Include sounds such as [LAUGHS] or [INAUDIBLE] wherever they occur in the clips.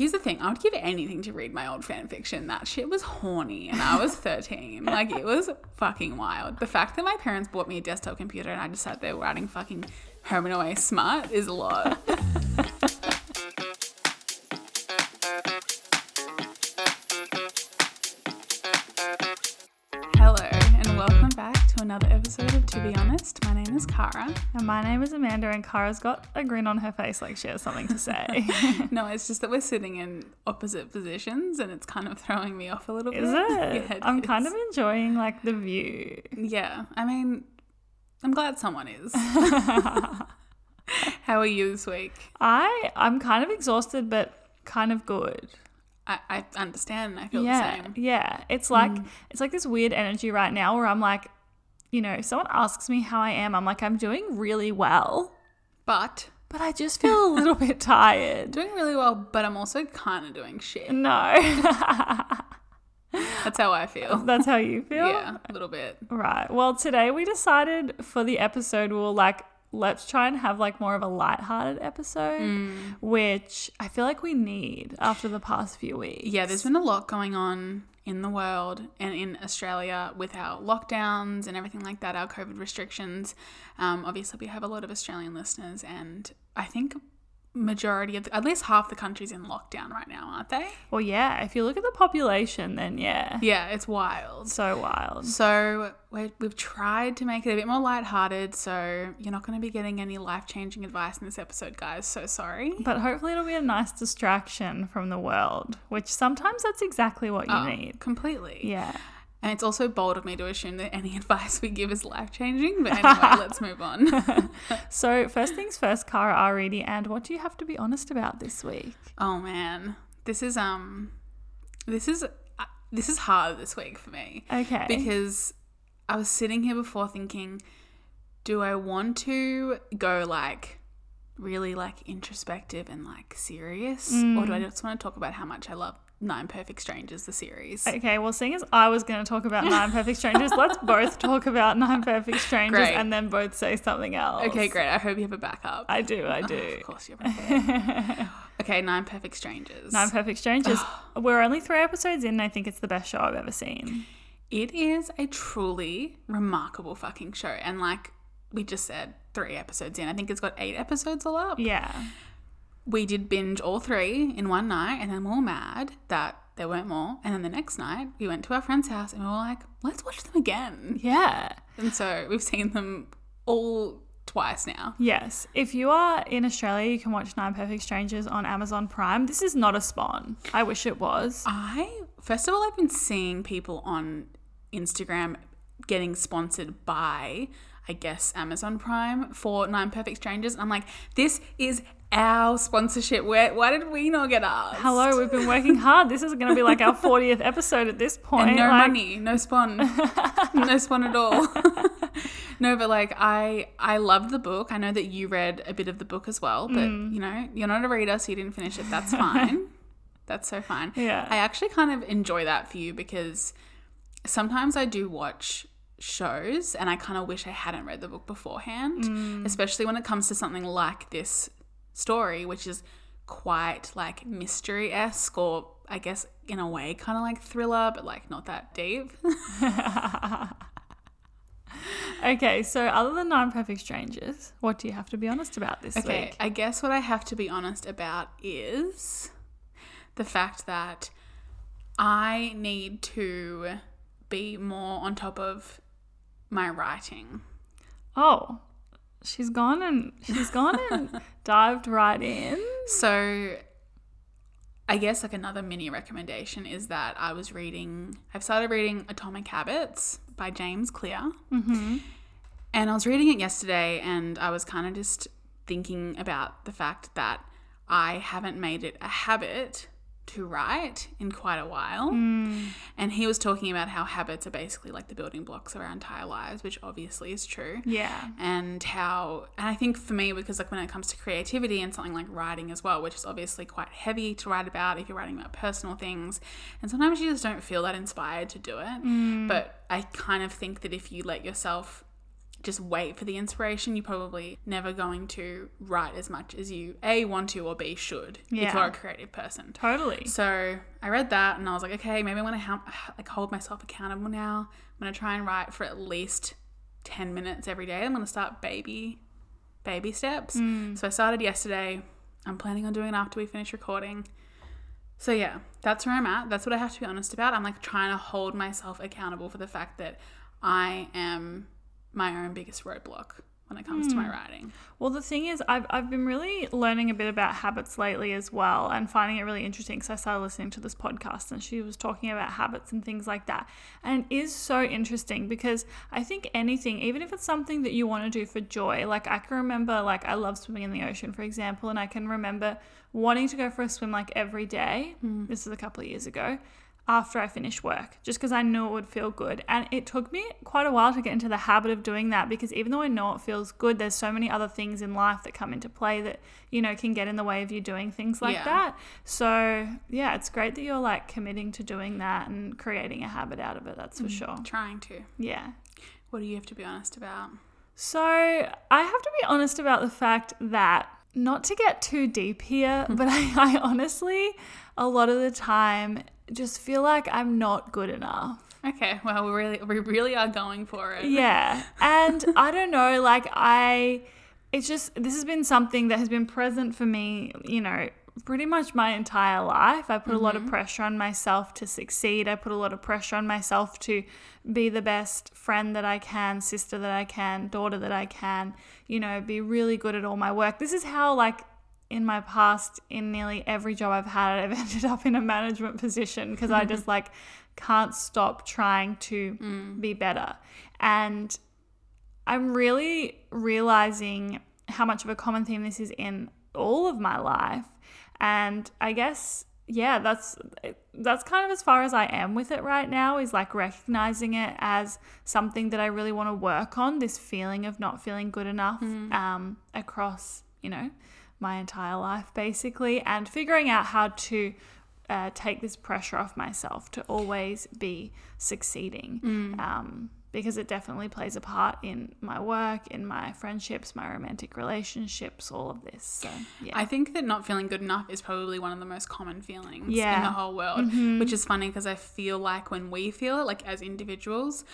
Here's the thing, I would give anything to read my old fan fiction. That shit was horny and I was [LAUGHS] 13. like it was fucking wild. The fact that my parents bought me a desktop computer and I just sat there writing fucking home and away smart is a lot. [LAUGHS] another episode of To Be Honest. My name is Kara. And my name is Amanda, and Kara's got a grin on her face like she has something to say. [LAUGHS] [LAUGHS] No, it's just that we're sitting in opposite positions and it's kind of throwing me off a little is bit. it? Yeah, it I'm kind of enjoying like the view. Yeah, I mean, I'm glad someone is. [LAUGHS] How are you this week? I I'm kind of exhausted, but kind of good. I, I understand I feel yeah, the same. yeah. It's like mm. it's like this weird energy right now where I'm like, you know, if someone asks me how I am, I'm like, I'm doing really well, But but I just feel a little bit tired. doing really well, but I'm also kind of doing shit. No, [LAUGHS] That's how I feel. that's how you feel. Yeah, a little bit. Right. Well, today we decided for the episode we'll like let's try and have like more of a light-hearted episode, Mm. which I feel like we need after the past few weeks. Yeah, there's been a lot going on in the world and in Australia with our lockdowns and everything like that, our COVID restrictions. Um, obviously, we have a lot of Australian listeners, and I think majority of the, at least half the country's in lockdown right now, aren't they? Well, yeah, if you look at the population then yeah. Yeah, it's wild. So wild. So we we've tried to make it a bit more lighthearted. So you're not going to be getting any life changing advice in this episode, guys. So sorry. But hopefully it'll be a nice distraction from the world, which sometimes that's exactly what you Oh, need. completely. Yeah. And it's also bold of me to assume that any [LAUGHS] advice we give is life changing. But anyway, [LAUGHS] let's move on. [LAUGHS] So, first things first, Kara R. Reedy, and what do you have to be honest about this week? oh man, this is um, this is uh, this is hard this week for me Okay. because I was sitting here before thinking, do I want to go like really like introspective and like serious, or do I just want to talk about how much I love Nine Perfect Strangers, the series? Okay, well, seeing as I was going to talk about Nine Perfect Strangers, let's [LAUGHS] both talk about Nine Perfect Strangers Great. and then both say something else. Okay, great. I hope you have a backup. I do, I [LAUGHS] do. Of course you have. [LAUGHS] okay, Nine Perfect Strangers. Nine Perfect Strangers. [SIGHS] We're only three episodes in. and I think it's the best show I've ever seen. It is a truly remarkable fucking show. And like we just said, three episodes in. I think it's got eight episodes all up. Yeah. We did binge all three in one night and then we were mad that there weren't more. And then the next night we went to our friend's house and we were like, let's watch them again. Yeah. And so we've seen them all twice now. Yes. If you are in Australia, you can watch Nine Perfect Strangers on Amazon Prime. This is not a spawn. I wish it was. I first of all, I've been seeing people on Instagram getting sponsored by, I guess, Amazon Prime for Nine Perfect Strangers. I'm like, this is our sponsorship. Where why did we not get asked? Hello, we've been working hard. This is going to be like our 40th episode at this point. And no Like, money, no spawn, [LAUGHS] no spawn at all. [LAUGHS] no, but like I, I loved the book. I know that you read a bit of the book as well, but Mm. you know, you're not a reader, so you didn't finish it. That's fine. [LAUGHS] That's so fine. Yeah. I actually kind of enjoy that for you because sometimes I do watch shows and I kind of wish I hadn't read the book beforehand, Mm. especially when it comes to something like this story, which is quite like mystery esque or I guess in a way kind of like thriller, but like not that deep. [LAUGHS] Okay, so other than Nine Perfect Strangers, what do you have to be honest about this Okay, week? I guess what I have to be honest about is the fact that I need to be more on top of my writing. Oh, she's gone and she's gone and [LAUGHS] dived right in. So I guess like another mini recommendation is that I was reading I've started reading Atomic Habits by James Clear. Mm-hmm. And I was reading it yesterday and I was kind of just thinking about the fact that I haven't made it a habit to write in quite a while. Hmm. And he was talking about how habits are basically like the building blocks of our entire lives, which obviously is true. Yeah. And how, and I think for me, because like when it comes to creativity and something like writing as well, which is obviously quite heavy to write about if you're writing about personal things, and sometimes you just don't feel that inspired to do it. Hmm. But I kind of think that if you let yourself just wait for the inspiration, you're probably never going to write as much as you A want to or B should if you're a creative person. Totally. So I read that and I was like, okay, maybe I want to like hold myself accountable now. I'm gonna try and write for at least ten minutes every day. I'm gonna start baby, baby steps. Mm. So I started yesterday. I'm planning on doing it after we finish recording. So yeah, that's where I'm at. That's what I have to be honest about. I'm like trying to hold myself accountable for the fact that I am my own biggest roadblock when it comes to my hmm. writing. Well, the thing is, I've, I've been really learning a bit about habits lately as well and finding it really interesting because I started listening to this podcast and she was talking about habits and things like that. And it is so interesting because I think anything, even if it's something that you want to do for joy, like I can remember, like I love swimming in the ocean, for example, and I can remember wanting to go for a swim like every day. Hmm. This is a couple of years ago. After I finished work, just because I knew it would feel good. And it took me quite a while to get into the habit of doing that because even though I know it feels good, there's so many other things in life that come into play that, you know, can get in the way of you doing things like Yeah. that. So, yeah, it's great that you're like committing to doing that and creating a habit out of it. That's for mm, sure. Trying to. Yeah. What do you have to be honest about? So I have to be honest about the fact that not to get too deep here, [LAUGHS] but I, I honestly, a lot of the time, just feel like I'm not good enough. Okay, well, we really, we really are going for it. Yeah. And [LAUGHS] I don't know, like, I, it's just, this has been something that has been present for me, you know, pretty much my entire life. I put a lot of mm-hmm. pressure on myself to succeed. I put a lot of pressure on myself to be the best friend that I can, sister that I can, daughter that I can, you know, be really good at all my work. This is how, like, in my past, in nearly every job I've had, I've [LAUGHS] ended up in a management position because I just [LAUGHS] like can't stop trying to be better. And I'm really realizing how much of a common theme this is in all of my life. And I guess yeah, that's that's kind of as far as I am with it right now is like recognizing it as something that I really want to work on, this feeling of not feeling good enough um, across, you know, my entire life basically and figuring out how to uh, take this pressure off myself to always be succeeding um, because it definitely plays a part in my work, in my friendships, my romantic relationships, all of this. So, yeah. I think that not feeling good enough is probably one of the most common feelings in the whole world, which is funny because I feel like when we feel it, like as individuals,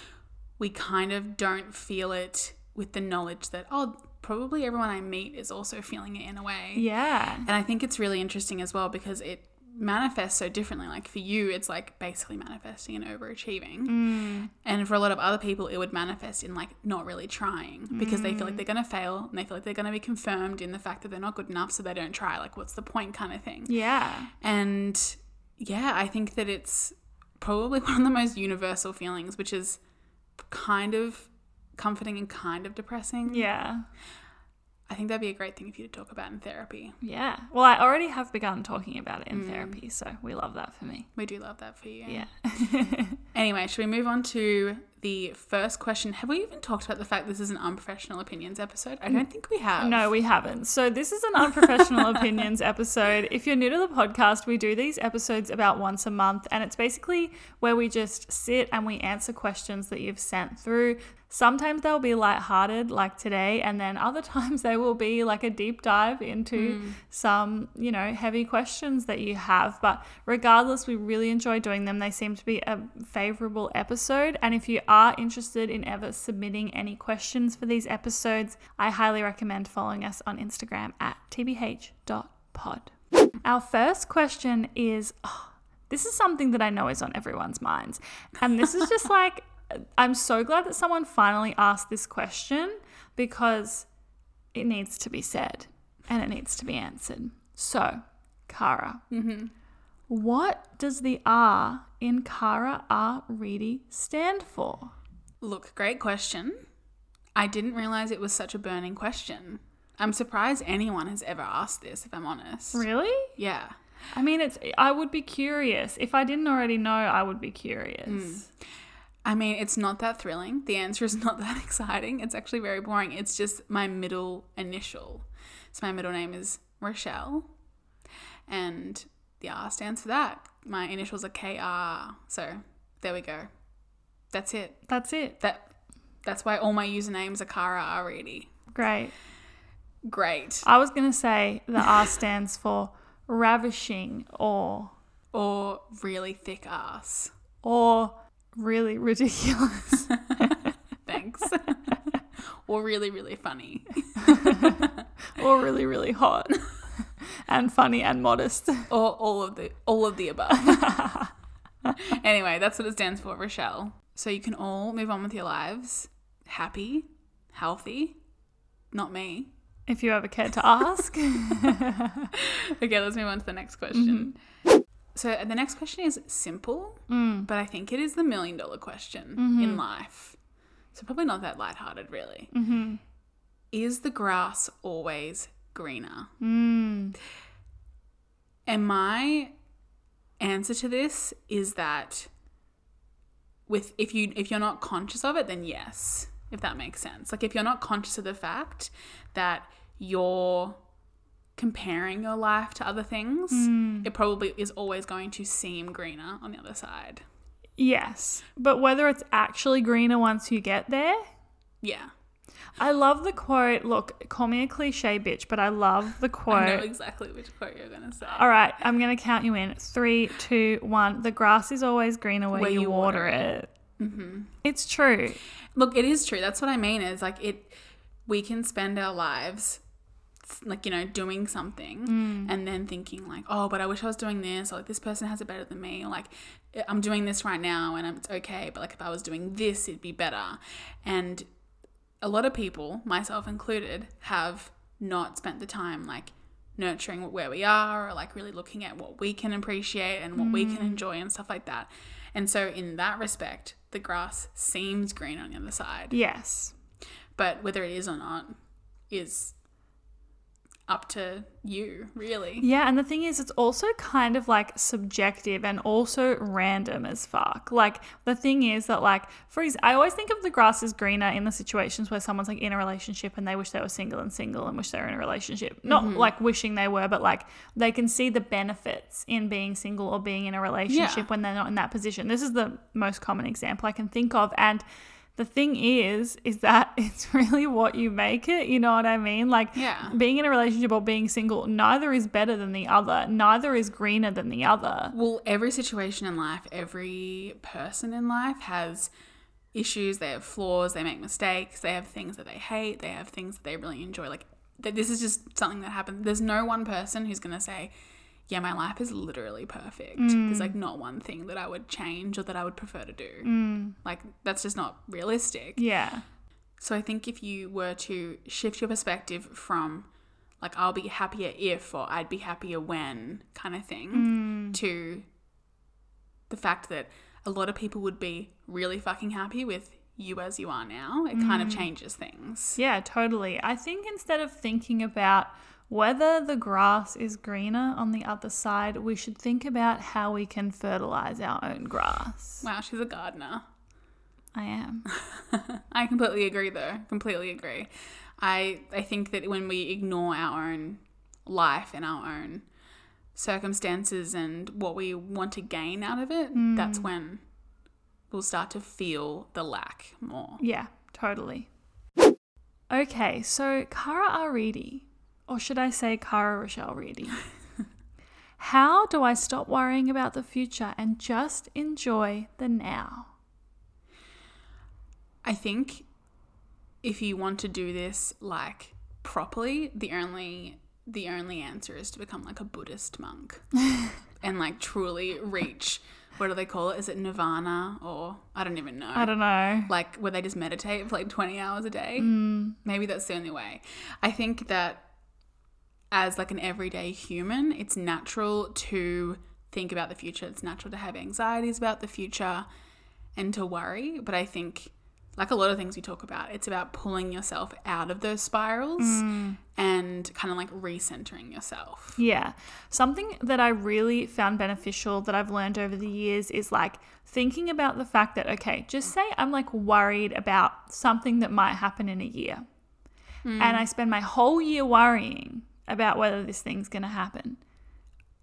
we kind of don't feel it with the knowledge that, oh, probably everyone I meet is also feeling it in a way. yeah. And I think it's really interesting as well because it manifests so differently. Like for you, it's like basically manifesting and overachieving. Mm. And for a lot of other people, it would manifest in like not really trying because they feel like mm. they're going to fail and they feel like they're going to be confirmed in the fact that they're not good enough. So they don't try. Like, what's the point kind of thing. Yeah. And yeah, I think that it's probably [LAUGHS] one of the most universal feelings, which is kind of comforting and kind of depressing. Yeah. I think that'd be a great thing for you to talk about in therapy. Yeah. Well, I already have begun talking about it in mm. therapy, so we love that for me. We do love that for you. Yeah. [LAUGHS] [LAUGHS] Anyway, should we move on to the first question? Have we even talked about the fact this is an unprofessional opinions episode? I don't think we have. No, we haven't. So, this is an unprofessional [LAUGHS] opinions episode. If you're new to the podcast, we do these episodes about once a month, and it's basically where we just sit and we answer questions that you've sent through. Sometimes they'll be lighthearted, like today, and then other [LAUGHS] times they will be like a deep dive into hmm. some, you know, heavy questions that you have. But regardless, we really enjoy doing them. They seem to be a favorable episode. And if you are interested in ever submitting any questions for these episodes, I highly recommend following us on Instagram at tbh.pod. Our first question is oh, this is something that I know is on everyone's minds. And this is just [LAUGHS] like, I'm so glad that someone finally asked this question because it needs to be said and it needs to be answered. So, Kara, mm-hmm. what does the R in Kara R. Reedy stand for? Look, great question. I didn't realize it was such a burning question. I'm surprised anyone has ever asked this, if I'm honest. Really? Yeah. I mean, it's. I would be curious. If I didn't already know, I would be curious. Mm. I mean, it's not that thrilling. The answer is [LAUGHS] not that exciting. It's actually very boring. It's just my middle initial. So my middle name is Rochelle, and the R stands for that. My initials are KR. So there we go. That's it. That's it. That That's why all my usernames are Kara R. Reedy. Great. Great. I was going to say the R [LAUGHS] stands for ravishing or Or really thick ass. or really [LAUGHS] ridiculous. [LAUGHS] Thanks. [LAUGHS] or really, really funny. or really really hot and funny and modest. Or all of the all of the above. anyway, that's what it stands for, Rochelle. So you can all move on with your lives happy, healthy. Not me. If you ever cared to ask. Okay, let's move on to the next question. Mm-hmm. So the next question is simple, Mm. but I think it is the million dollar question in life. So probably not that lighthearted, really. Mm-hmm. Is the grass always greener? Mm. And my answer to this is that with if you if you're not conscious of it, then yes, if that makes sense. Like if you're not conscious of the fact that you're comparing your life to other things, it probably is always going to seem greener on the other side. Yes. But whether it's actually greener once you get there, Yeah. I love the quote. Look, call me a cliche bitch, but I love the quote. [LAUGHS] I know exactly which quote you're gonna say. All right, I'm going to count you in. Three, two, one. The grass is always greener where, you, water, it. Mm-hmm. It's true. Look, it is true. That's what I mean. Is like it. We can spend our lives, like you know, doing something, mm. and then thinking like, oh, but I wish I was doing this, or like this person has it better than me, or like I'm doing this right now and it's okay, but like if I was doing this, it'd be better. And a lot of people, myself included, have not spent the time like nurturing where we are, or like really looking at what we can appreciate and what we can mm. enjoy and stuff like that. And so, in that respect, the grass seems green on the other side Yes. but whether it is or not is up to you really Yeah, and the thing is, it's also kind of like subjective and also random as fuck. Like, the thing is that, like, for ex- I always think of the grass as greener in the situations where someone's like in a relationship and they wish they were single and single and wish they were in a relationship. Not mm-hmm. like wishing they were, but like they can see the benefits in being single or being in a relationship Yeah. when they're not in that position. This is the most common example I can think of. And the thing is, is that [LAUGHS] it's really what you make it. You know what I mean? Like, Yeah. being in a relationship or being single, neither is better than the other. Neither is greener than the other. well every situation in life every person in life has issues they have flaws they make mistakes they have things that they hate they have things that they really enjoy like this is just something that happens there's no one person who's going to say yeah my life is literally perfect. There's like mm. not one thing that i would change or that i would prefer to do. Mm. Like that's just not realistic. Yeah. So I think if you were to shift your perspective from like I'll be happier if or I'd be happier when kind of thing mm. to the fact that a lot of people would be really fucking happy with you as you are now, it kind of changes things. Yeah, totally. I think instead of thinking about whether the grass is greener on the other side, we should think about how we can fertilize our own grass. Wow, she's a gardener. I am. [LAUGHS] I completely agree though. Completely agree. I I think that when we ignore our own life and our own circumstances and what we want to gain out of it, hmm. that's when we'll start to feel the lack more. Yeah, totally. Okay, so Kara R. Reedy, or should I say Kara Rochelle Reedy? [LAUGHS] How do I stop worrying about the future and just enjoy the now? I think if you want to do this like properly, the only the only answer is to become like a Buddhist monk [LAUGHS] and like truly reach what do they call it? Is it nirvana or I don't even know. I don't know. like where they just meditate for like 20 hours a day. Mm. Maybe that's the only way. I think that as like an everyday human, it's natural to think about the future. It's natural to have anxieties about the future and to worry, but I think like a lot of things we talk about, it's about pulling yourself out of those spirals Mm. and kind of like recentering yourself. Yeah. Something that I really found beneficial that I've learned over the years is like thinking about the fact that, okay, just say I'm like worried about something that might happen in a year. And I spend my whole year worrying about whether this thing's going to happen.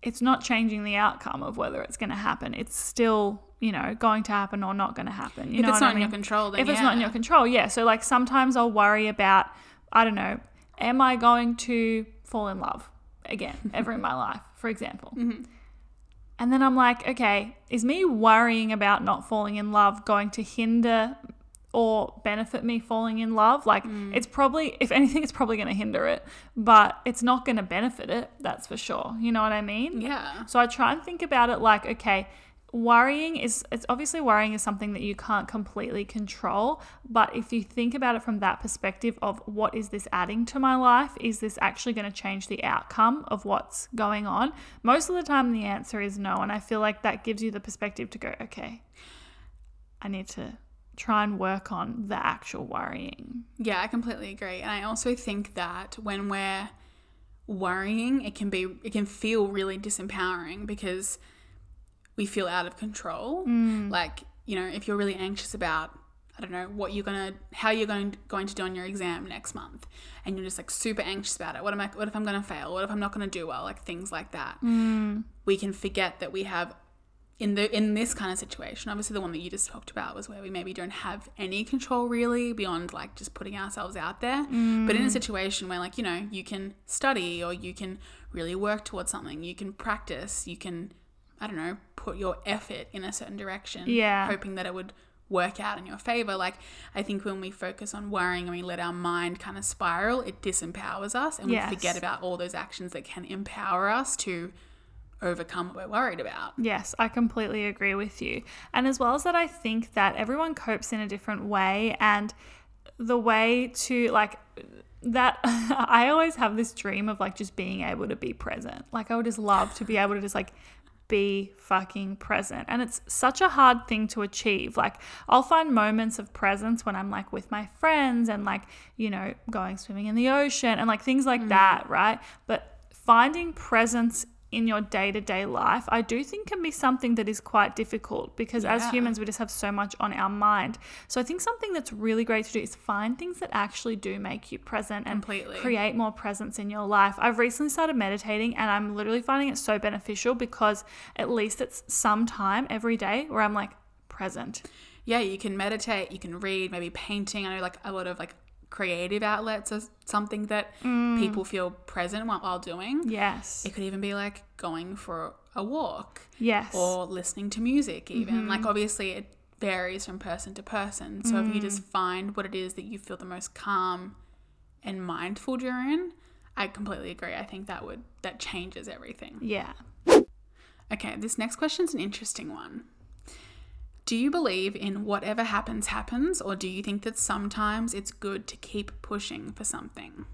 It's not changing the outcome of whether it's going to happen. It's still, you know, going to happen or not going to happen. You if know it's not I in your control, then if it's not in yeah. your control, yeah. So like sometimes I'll worry about, I don't know, am I going to fall in love again [LAUGHS] ever in my life, for example? Mm-hmm. And then I'm like, okay, is me worrying about not falling in love going to hinder or benefit me falling in love? Like, Mm. it's probably, if anything, it's probably going to hinder it, but it's not going to benefit it. That's for sure. You know what I mean? Yeah. So I try and think about it like, okay, worrying is it's obviously worrying is something that you can't completely control, but if you think about it from that perspective of what is this adding to my life? Is this actually going to change the outcome of what's going on? Most of the time the answer is no, and I feel like that gives you the perspective to go, okay, I need to try and work on the actual worrying. Yeah, I completely agree. And I also think that when we're worrying, it can be it can feel really disempowering because we feel out of control. Mm. Like, you know, if you're really anxious about I don't know what you're gonna, how you're going going to do on your exam next month, and you're just like super anxious about it. What am I? What if I'm gonna fail? What if I'm not gonna do well? Like things like that. Mm. We can forget that we have in the in this kind of situation. Obviously, the one that you just talked about was where we maybe don't have any control really beyond like just putting ourselves out there. But in a mm. situation where like you know you can study or you can really work towards something, you can practice, you can I don't know put your effort in a certain direction, Yeah. hoping that it would work out in your favor. Like I think when we focus on worrying and we let our mind kind of spiral, it disempowers us and Yes. we forget about all those actions that can empower us to overcome what we're worried about. Yes, I completely agree with you. And as well as that, I think that everyone copes in a different way. And the way to, like, that, [LAUGHS] I always have this dream of, like, just being able to be present. Like, I would just love to be able to just, like, be fucking present. And it's such a hard thing to achieve. Like, I'll find moments of presence when I'm like with my friends and like, you know, going swimming in the ocean and like things like mm. that, right? But finding presence in your day to day life, I do think can be something that is quite difficult because as humans, we just have so much on our mind. So I think something that's really great to do is find things that actually do make you present and Completely. create more presence in your life. I've recently started meditating and I'm literally finding it so beneficial because at least it's some time every day where I'm like present. yeah, you can meditate, you can read, maybe painting. I know like a lot of like creative outlets are something that mm. people feel present while, while doing. Yes. It could even be like going for a walk Yes. or listening to music, even. Mm-hmm. Like, obviously, it varies from person to person. So, if you mm. just find what it is that you feel the most calm and mindful during, I completely agree. I think that would, that changes everything. yeah. Okay, this next question's an interesting one. Do you believe in whatever happens, happens, or do you think that sometimes it's good to keep pushing for something?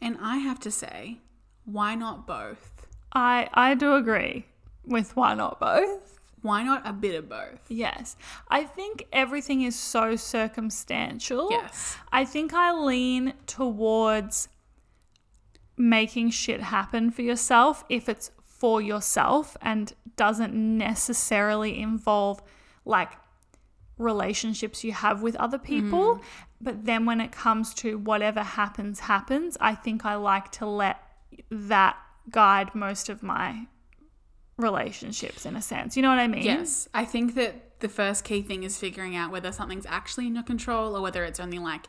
And I have to say, why not both? I I do agree with why not both. Why not a bit of both? Yes. I think everything is so circumstantial. Yes. I think I lean towards making shit happen for yourself if it's for yourself and doesn't necessarily involve like relationships you have with other people. Mm-hmm. But then when it comes to whatever happens, happens, I think I like to let that guide most of my relationships in a sense. You know what I mean? Yes. I think that the first key thing is figuring out whether something's actually in your control or whether it's only like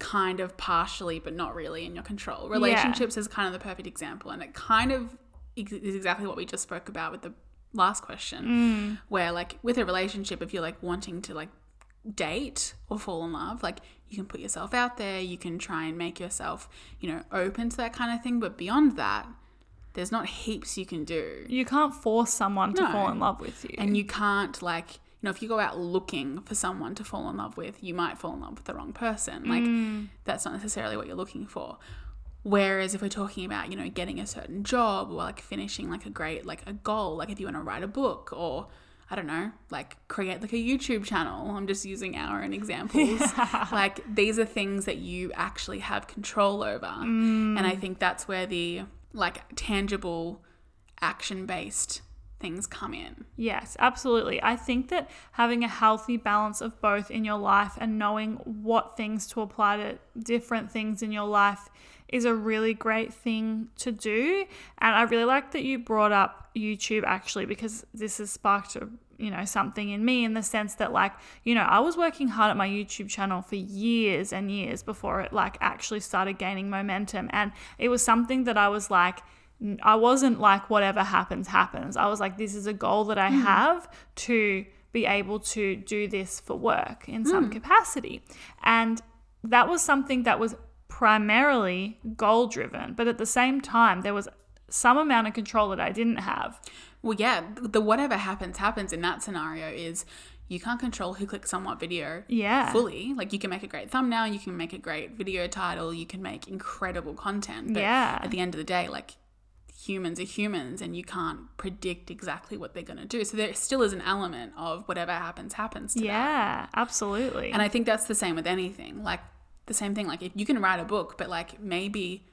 kind of partially but not really in your control. Relationships is kind of the perfect example and it kind of is exactly what we just spoke about with the last question mm. where like with a relationship if you're like wanting to like date or fall in love like you can put yourself out there you can try and make yourself you know open to that kind of thing but beyond that there's not heaps you can do. You can't force someone to No. fall in love with you. and you can't like you know if you go out looking for someone to fall in love with you might fall in love with the wrong person. Like mm. that's not necessarily what you're looking for whereas if we're talking about you know getting a certain job or like finishing like a great like a goal like if you want to write a book or I don't know, like create like a YouTube channel. I'm just using our own examples. [LAUGHS] Like these are things that you actually have control over. And I mm. think that's where the like tangible action based things come in. Yes, absolutely. I think that having a healthy balance of both in your life and knowing what things to apply to different things in your life is a really great thing to do. And I really like that you brought up YouTube actually because this has sparked a you know, something in me in the sense that, like, you know, I was working hard at my YouTube channel for years and years before it, like, actually started gaining momentum. And it was something that I was like, I wasn't like, whatever happens, happens. I was like, this is a goal that I hmm. have to be able to do this for work in some hmm. capacity. And that was something that was primarily goal driven. But at the same time, there was some amount of control that I didn't have. Well, yeah, the whatever happens, happens in that scenario is you can't control who clicks on what video Yeah. fully. Like you can make a great thumbnail, you can make a great video title, you can make incredible content. But Yeah. at the end of the day, like humans are humans and you can't predict exactly what they're going to do. So there still is an element of whatever happens, happens to that. Yeah, absolutely. And I think that's the same with anything. Like the same thing, like if you can write a book, but like maybe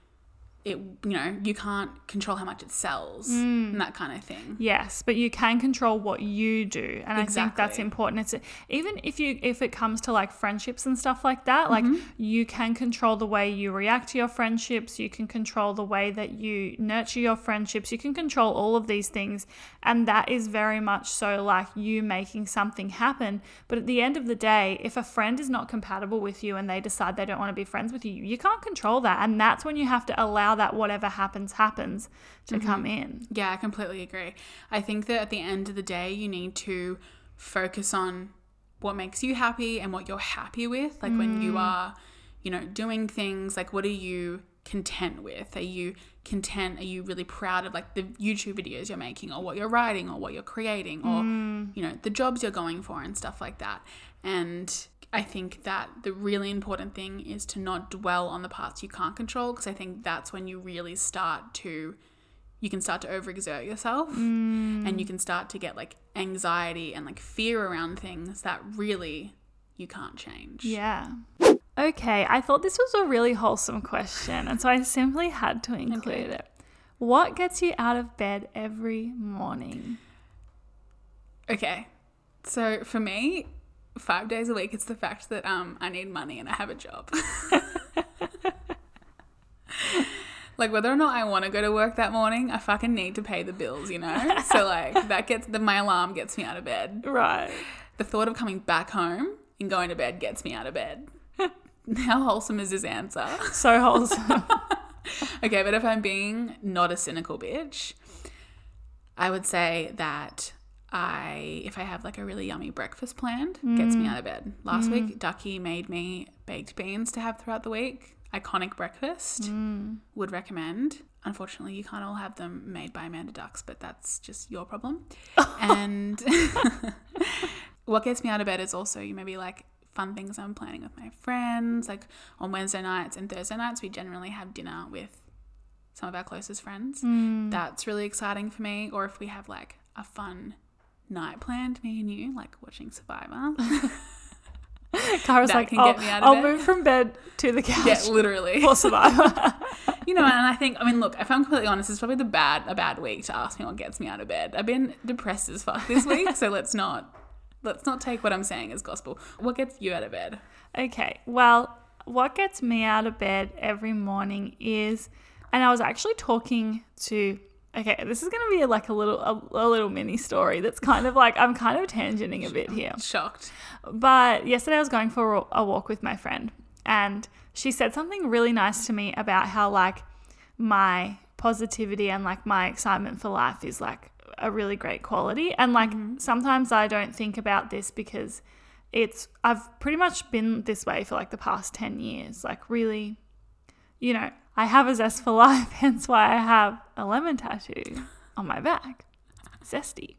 it, you know, you can't control how much it sells Mm. and that kind of thing. Yes, but you can control what you do, and I think that's important. It's even if you if it comes to like friendships and stuff like that, like Mm-hmm. you can control the way you react to your friendships. You can control the way that you nurture your friendships. You can control all of these things, and that is very much so like you making something happen. But at the end of the day, if a friend is not compatible with you and they decide they don't want to be friends with you, you can't control that, and that's when you have to allow that whatever happens happens to Mm-hmm. come in. Yeah, I completely agree. I think that at the end of the day, you need to focus on what makes you happy and what you're happy with. Like when you are, you know, doing things, like what are you content with? Are you content? Are you really proud of like the YouTube videos you're making or what you're writing or what you're creating or, you know, the jobs you're going for and stuff like that? And I think that the really important thing is to not dwell on the parts you can't control because I think that's when you really start to you can start to overexert yourself mm. and you can start to get like anxiety and like fear around things that really you can't change. Yeah. Okay, I thought this was a really wholesome question, and so I simply had to include Okay. it. What gets you out of bed every morning? Okay. So for me, five days a week, it's the fact that um I need money and I have a job. [LAUGHS] [LAUGHS] like whether or not I want to go to work that morning, I fucking need to pay the bills, you know? so like that gets the my alarm gets me out of bed. Right. The thought of coming back home and going to bed gets me out of bed. [LAUGHS] How wholesome is this answer? So wholesome. Okay, but if I'm being not a cynical bitch, I would say that I, if I have like a really yummy breakfast planned, gets me out of bed. Last week, mm. Ducky made me baked beans to have throughout the week. Iconic breakfast. Mm. Would recommend. Unfortunately, you can't all have them made by Amanda Ducks, but that's just your problem. [LAUGHS] and [LAUGHS] what gets me out of bed is also you maybe like fun things I'm planning with my friends. Like on Wednesday nights and Thursday nights, we generally have dinner with some of our closest friends. Mm. That's really exciting for me. Or if we have like a fun night planned, me and you, like watching Survivor. [LAUGHS] [LAUGHS] Kara's That like, can get me out of I'll bed." move from bed to the couch yeah, literally. for Survivor. [LAUGHS] You know, and I think, I mean, look, if I'm completely honest, it's probably the bad a bad week to ask me what gets me out of bed. I've been depressed as fuck this week, so let's not let's not take what I'm saying as gospel. What gets you out of bed? Okay, well, what gets me out of bed every morning is, and I was actually talking to. Okay, this is gonna be like a little a, a little mini story. That's kind of like I'm kind of tangenting a bit here. Shocked. But yesterday I was going for a- a walk with my friend, and she said something really nice to me about how like my positivity and like my excitement for life is like a really great quality. And like mm-hmm. sometimes I don't think about this because it's I've pretty much been this way for like the past 10 years. Like really, you know, I have a zest for [LAUGHS] life, hence why I have a lemon tattoo on my back. Zesty.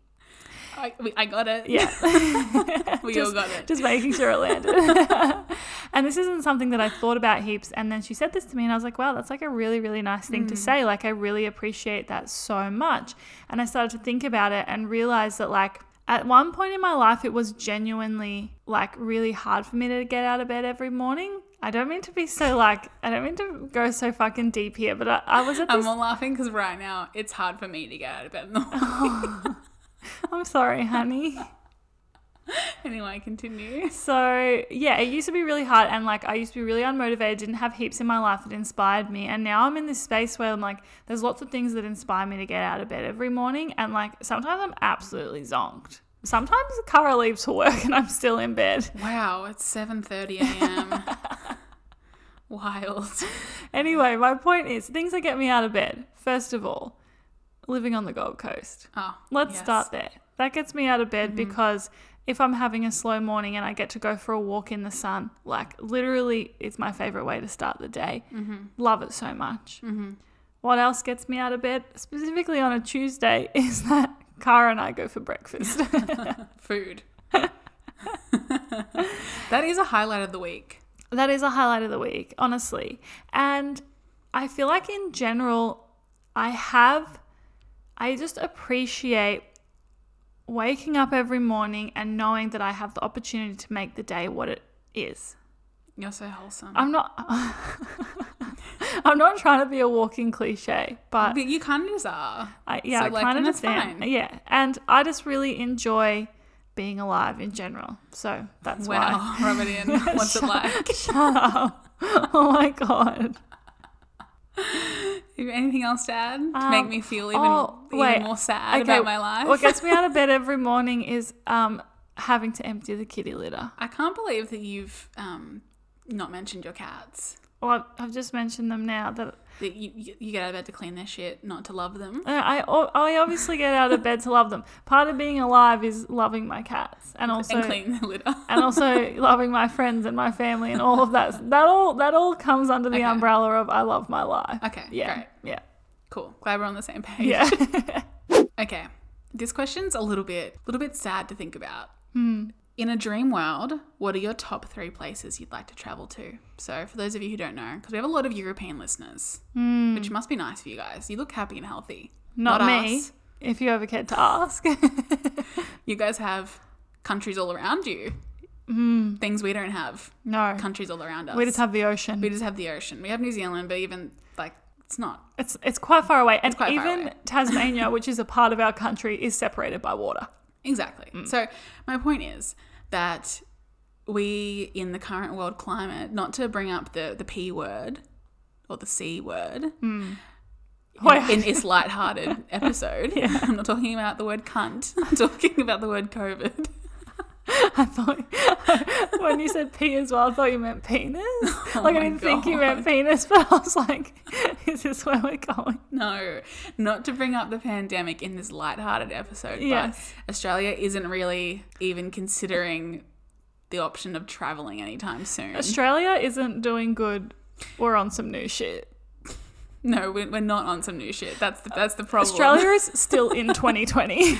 I, we- I got it. Yeah. [LAUGHS] we all got it. Just making sure it landed. [LAUGHS] and this isn't something that I thought about heaps. And then she said this to me, and I was like, wow, that's like a really, really nice thing Mm. to say. Like, I really appreciate that so much. And I started to think about it and realize that, like, at one point in my life, it was genuinely like really hard for me to get out of bed every morning. I don't mean to be so like, I don't mean to go so fucking deep here, but I, I was at this. I'm all laughing because right now it's hard for me to get out of bed in the [LAUGHS] morning. I'm sorry, honey. [LAUGHS] anyway, continue. So yeah, it used to be really hard, and like I used to be really unmotivated. Didn't have heaps in my life that inspired me, and now I'm in this space where I'm like, there's lots of things that inspire me to get out of bed every morning, and like sometimes I'm absolutely zonked. Sometimes Kara leaves for work and I'm still in bed. Wow, it's 7:30 a.m. [LAUGHS] Wild. [LAUGHS] Anyway, my point is things that get me out of bed. First of all, living on the Gold Coast. Oh, Let's yes. Mm-hmm. start there. That gets me out of bed because if I'm having a slow morning and I get to go for a walk in the sun, like literally, it's my favorite way to start the day. Mm-hmm. Love it so much. What else gets me out of bed, specifically on a Tuesday, [LAUGHS] is that Kara and I go for breakfast. [LAUGHS] Food. that is a highlight of the week. That is a highlight of the week, honestly. And I feel like in general, I have, I just appreciate waking up every morning and knowing that I have the opportunity to make the day what it is. You're so wholesome. I'm not, [LAUGHS] I'm not trying to be a walking cliche, but but you kind of just are. I, yeah, So, I like, kind of and understand. fine. Yeah, and I just really enjoy being alive in general. So that's why. Wow, [LAUGHS] rub it in. [LAUGHS] What's it like? [LAUGHS] Shut up. Oh my god. Anything else to add to Um, make me feel even, oh, even more sad Okay, about my life? What gets me out of bed every morning is um having to empty the kitty litter. I can't believe that you've um, not mentioned your cats. Well, I've- just mentioned them now that That you, you, you get out of bed to clean their shit, not to love them. uh, I I obviously get out of bed to love them. Part of being alive is loving my cats and also and clean their litter. and also [LAUGHS] loving my friends and my family and all of that. That all that all comes under the Okay. umbrella of I love my life. Okay, Yeah. great. Yeah. Cool. Glad we're on the same page. Yeah. [LAUGHS] Okay. This question's a little bit, little bit sad to think about. Hmm. In a dream world, what are your top three places you'd like to travel to? So, for those of you who don't know, because we have a lot of European listeners, which must be nice for you guys. You look happy and healthy. Hmm. Not, me. us. If you ever cared to ask. [LAUGHS] [LAUGHS] You guys have countries all around you. Things we don't have. no. Countries all around us. We just have the ocean. we just have the ocean. We have New Zealand, but even like it's not. It's it's quite far away, and quite far even away. Tasmania, which is a part of our country, is separated by water. Exactly. Mm. So my point is that we, in the current world climate, not to bring up the the p word or the c word in, Wait. in this light-hearted [LAUGHS] episode. I'm not talking about the word cunt. I'm talking about the word COVID. [LAUGHS] I thought [LAUGHS] when you said P as well, I thought you meant penis. [LAUGHS] Oh like Oh my I didn't think you meant penis, but I was like, is this where we're going? No, not to bring up the pandemic in this light-hearted episode. Yes. But Australia isn't really even considering the option of traveling anytime soon. Australia isn't doing good. We're on some new shit. No, we're, we're not on some new shit. That's the, that's the problem. Australia is still in 2020.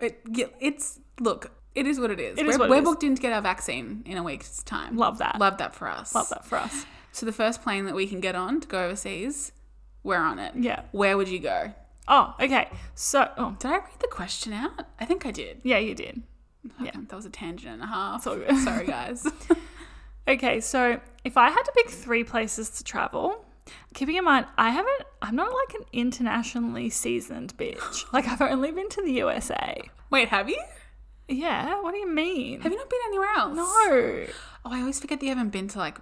It, it's look. It is what it is. It we're is what we're is. booked in to get our vaccine in a week's time. Love that. Love that for us. Love that for us. So the first plane that we can get on to go overseas, we're on it. Yeah. Where would you go? Oh, okay. So, oh, Did I read the question out? I think I did. yeah, you did. Yeah. That was a tangent and a half. Sorry, [LAUGHS] guys. Okay, so if I had to pick three places to travel, keeping in mind I haven't I'm not like an internationally seasoned bitch. Like I've only been to the USA. Wait, have you? Yeah, what do you mean? Have you not been anywhere else? no. Oh, I always forget that you haven't been to like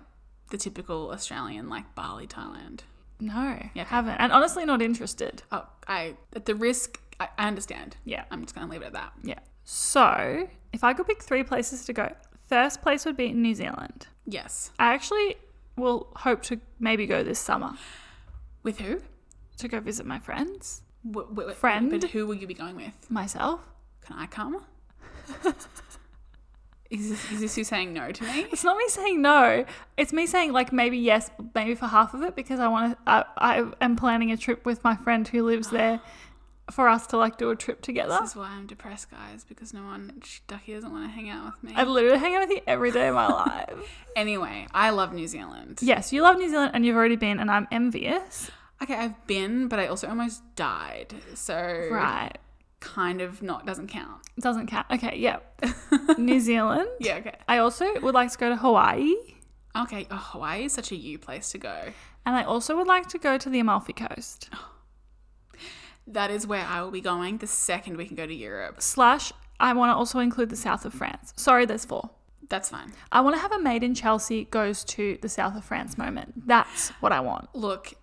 the typical Australian, like Bali, Thailand. No. Yeah. Haven't. And honestly not interested. Oh, I at the risk. I, I understand. Yeah. I'm just gonna leave it at that. Yeah. So, if I could pick three places to go, first place would be in New Zealand. Yes. I actually will hope to maybe go this summer With who? to go visit my friends, W- w- Friend? But who will you be going with? myself. Can I come? [LAUGHS] is, this, is this you saying no to me? It's not me saying no. It's me saying like maybe yes, maybe for half of it because I want to. I, I am planning a trip with my friend who lives there [GASPS] for us to like do a trip together. This is why I'm depressed, guys, because no one, Ducky doesn't want to hang out with me. I literally hang out with you every day of my [LAUGHS] life. anyway, I love New Zealand. yes, you love New Zealand and you've already been, and I'm envious. Okay, I've been, but I also almost died. So Right. Kind of not doesn't count. Doesn't count. Okay, yeah. [LAUGHS] New Zealand. Yeah, okay. I also would like to go to Hawaii. Okay, oh, Hawaii is such a you place to go. And I also would like to go to the Amalfi Coast. [SIGHS] That is where I will be going the second we can go to Europe. Slash, I want to also include the south of France. Sorry, there's four. That's fine. I want to have a Made in Chelsea goes to the south of France moment. That's what I want. Look,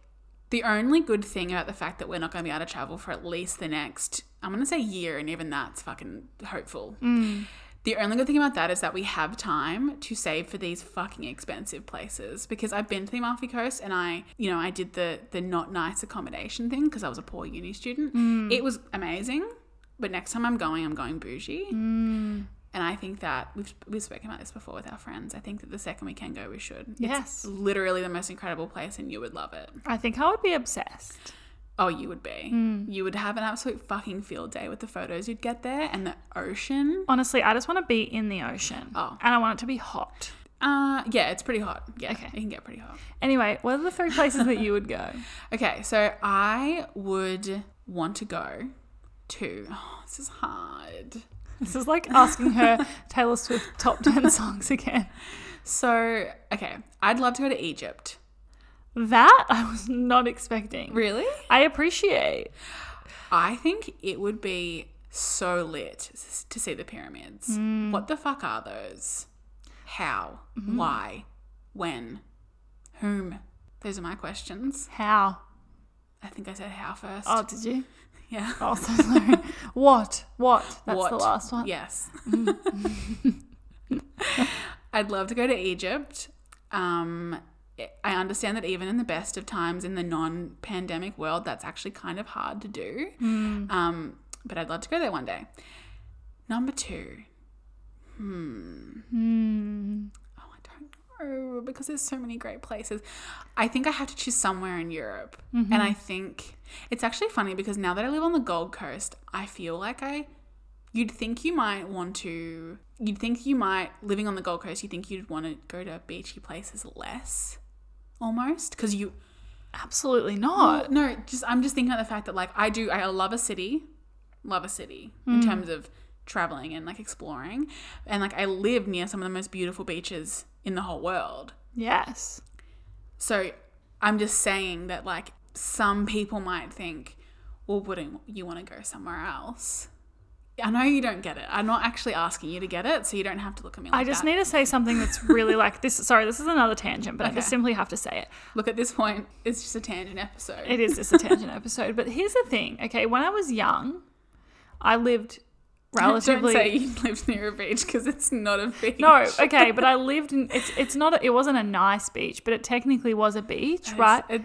the only good thing about the fact that we're not going to be able to travel for at least the next I'm gonna say year, and even that's fucking hopeful. Mm. The only good thing about that is that we have time to save for these fucking expensive places because I've been to the Amalfi Coast and I, you know, I did the the not nice accommodation thing because I was a poor uni student. Mm. It was amazing, but next time I'm going, I'm going bougie. Mm. And I think that we've we've spoken about this before with our friends. I think that the second we can go, we should. Yes. It's literally the most incredible place, and you would love it. I think I would be obsessed. Oh, you would be. Mm. You would have an absolute fucking field day with the photos you'd get there and the ocean. Honestly, I just want to be in the ocean. Oh. And I want it to be hot. Uh, yeah, it's pretty hot. Yeah, Okay. it can get pretty hot. Anyway, what are the three places that you would go? [LAUGHS] Okay, so I would want to go to. Oh, this is hard. This is like asking her [LAUGHS] Taylor Swift top 10 songs again. So, okay, I'd love to go to Egypt. That I was not expecting. Really? I appreciate. I think it would be so lit to see the pyramids. Mm. What the fuck are those? How? Mm-hmm. Why? When? Whom? Those are my questions. How? I think I said how first. Oh, did you? [LAUGHS] yeah. Oh, so sorry. [LAUGHS] what? What? That's what? the last one. Yes. Mm. [LAUGHS] I'd love to go to Egypt. Um, I understand that even in the best of times in the non pandemic world, that's actually kind of hard to do. Um, but I'd love to go there one day. Number two. Hmm. Oh, I don't know because there's so many great places. I think I have to choose somewhere in Europe. And I think it's actually funny because now that I live on the Gold Coast, I feel like I you'd think you might want to you'd think you might living on the Gold Coast, you think you'd want to go to beachy places less almost because you Absolutely not. no, just I'm just thinking about the fact that like I do I love a city, love a city in mm. terms of traveling and like exploring, and like I live near some of the most beautiful beaches in the whole world. Yes. So I'm just saying that like some people might think, well, wouldn't you want to go somewhere else? I know you don't get it. I'm not actually asking you to get it, so you don't have to look at me like I just that. need to say something that's really like this. Sorry, this is another tangent, but I just simply have to say it. Look at this point, it's just a tangent episode. It is just a tangent episode. But here's the thing. Okay, when I was young, I lived relatively. [LAUGHS] Don't say you lived near a beach because it's not a beach. No, okay, but I lived in. It's it's not. A, it wasn't a nice beach, but it technically was a beach, It's- right? it-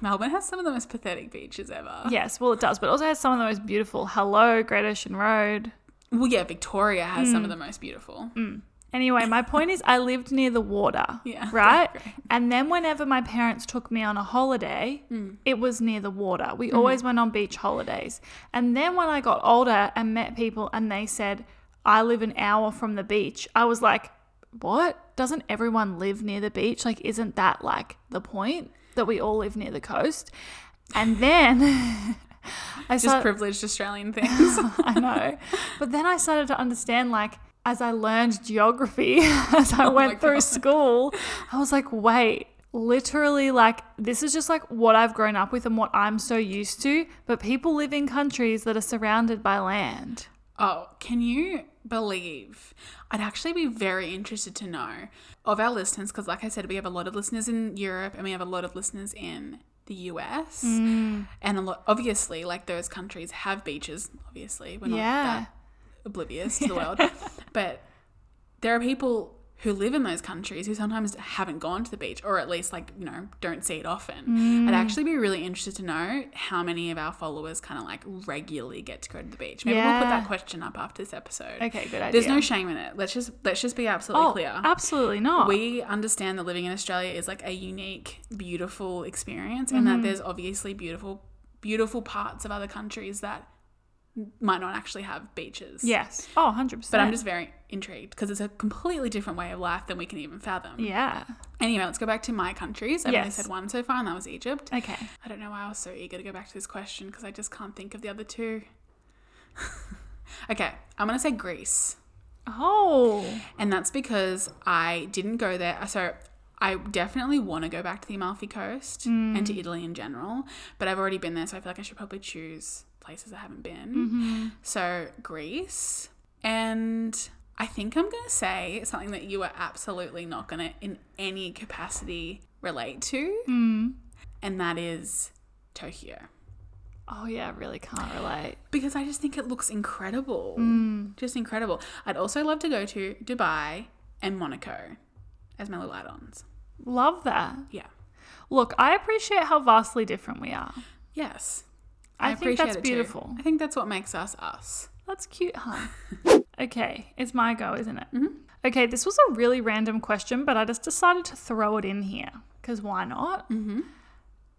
Melbourne has some of the most pathetic beaches ever. Yes, well, it does, but it also has some of the most beautiful. Hello, Great Ocean Road. Well, yeah, Victoria has Mm. some of the most beautiful. Anyway, my point is, I lived near the water, [LAUGHS] Yeah, right? great. And then whenever my parents took me on a holiday, Mm. it was near the water. We always went on beach holidays. And then when I got older and met people and they said, I live an hour from the beach, I was like, what? Doesn't everyone live near the beach? Like, isn't that like the point that we all live near the coast? And [LAUGHS] then [LAUGHS] I Just started, privileged Australian things. I know. But then I started to understand, like, as I learned geography, [LAUGHS] as I Oh went through God. school, I was like, wait, literally, like, this is just like what I've grown up with and what I'm so used to. But people live in countries that are surrounded by land. Oh, can you believe? I'd actually be very interested to know of our listeners because, like I said, we have a lot of listeners in Europe and we have a lot of listeners in the US. Mm. And a lot, obviously, like those countries have beaches. Obviously, we're not Yeah. that oblivious to the world. [LAUGHS] But there are people who live in those countries who sometimes haven't gone to the beach or at least like you know don't see it often Mm. i'd actually be really interested to know how many of our followers kind of like regularly get to go to the beach maybe we'll put that question up after this episode Okay, good idea. there's no shame in it let's just let's just be absolutely oh, clear absolutely not. we understand that living in australia is like a unique beautiful experience and Mm-hmm. that there's obviously beautiful beautiful parts of other countries that might not actually have beaches yes. Oh, 100%. but I'm just very intrigued because it's a completely different way of life than we can even fathom. Yeah. Anyway, let's go back to my countries. I've only said one so far, and that was Egypt. Okay. I don't know why I was so eager to go back to this question because I just can't think of the other two. [LAUGHS] okay, I'm going to say Greece. Oh. And that's because I didn't go there. Uh, so I definitely want to go back to the Amalfi Coast and to mm. Italy in general, but I've already been there, so I feel like I should probably choose places I haven't been. So Greece, and I think I'm going to say something that you are absolutely not going to, in any capacity, relate to, and that is Tokyo. Oh yeah, I really can't relate. because I just think it looks incredible. Mm. Just incredible. I'd also love to go to Dubai and Monaco as my little add ons. Love that. Yeah. Look, I appreciate how vastly different we are. Yes. I think that's it too. beautiful. I think that's what makes us us. That's cute, huh? [LAUGHS] okay, it's my go, isn't it? Mm-hmm. Okay, this was a really random question, but I just decided to throw it in here because why not? Mm-hmm.